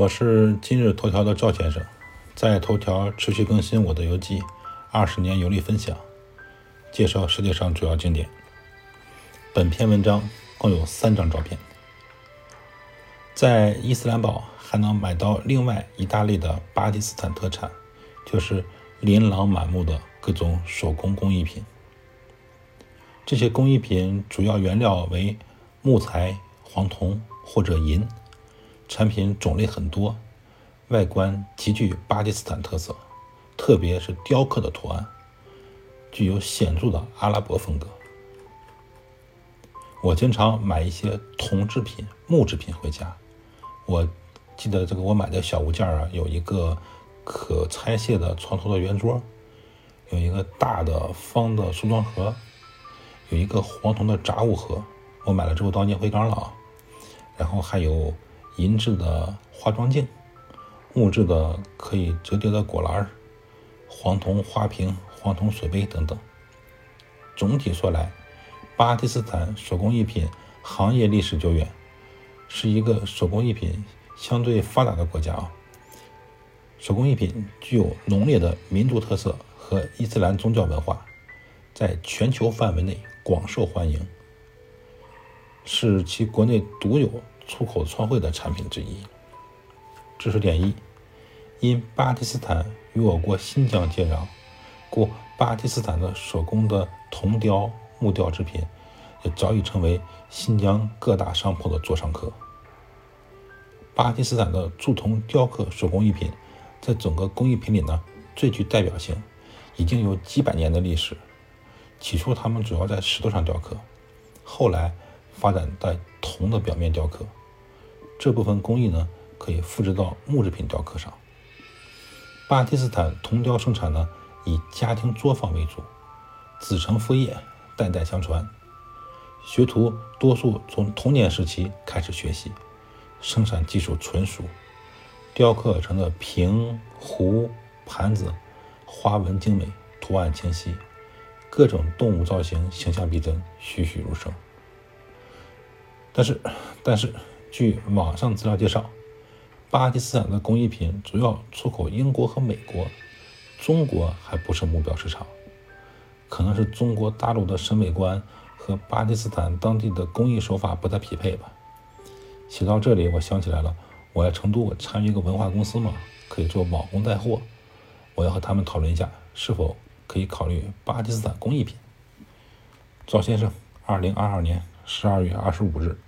我是今日头条的赵先生，在头条持续更新我的游记，二十年游历分享，介绍世界上主要景点。本篇文章共有三张照片。在伊斯兰堡还能买到另外一大类的巴基斯坦特产，就是琳琅满目的各种手工工艺品。这些工艺品主要原料为木材、黄铜或者银。产品种类很多，外观极具巴基斯坦特色，特别是雕刻的图案，具有显著的阿拉伯风格。我经常买一些铜制品、木制品回家。我记得这个我买的小物件啊，有一个可拆卸的床头的圆桌，有一个大的方的梳妆盒，有一个黄铜的杂物盒，我买了之后当烟灰缸了啊。然后还有。银质的化妆镜，木质的可以折叠的果篮，黄铜花瓶、黄铜水杯等等。总体说来，巴基斯坦手工艺品行业历史久远，是一个手工艺品相对发达的国家啊。手工艺品具有浓烈的民族特色和伊斯兰宗教文化，在全球范围内广受欢迎，是其国内独有。出口创汇的产品之一。知识点一：因巴基斯坦与我国新疆接壤，故巴基斯坦的手工的铜雕、木雕制品也早已成为新疆各大商铺的座上客。巴基斯坦的铸铜雕刻手工艺品，在整个工艺品里呢最具代表性，已经有几百年的历史。起初，他们主要在石头上雕刻，后来发展在铜的表面雕刻。这部分工艺呢，可以复制到木制品雕刻上。巴基斯坦铜雕生产呢，以家庭作坊为主，子承父业，代代相传。学徒多数从童年时期开始学习，生产技术纯熟，雕刻成的瓶、壶、盘子，花纹精美，图案清晰，各种动物造型形象逼真，栩栩如生。但是，但是。据网上资料介绍，巴基斯坦的工艺品主要出口英国和美国，中国还不是目标市场。可能是中国大陆的审美观和巴基斯坦当地的工艺手法不太匹配吧。写到这里，我想起来了，我在成都我参与一个文化公司嘛，可以做网红带货，我要和他们讨论一下，是否可以考虑巴基斯坦工艺品。赵先生，二零二二年十二月二十五日。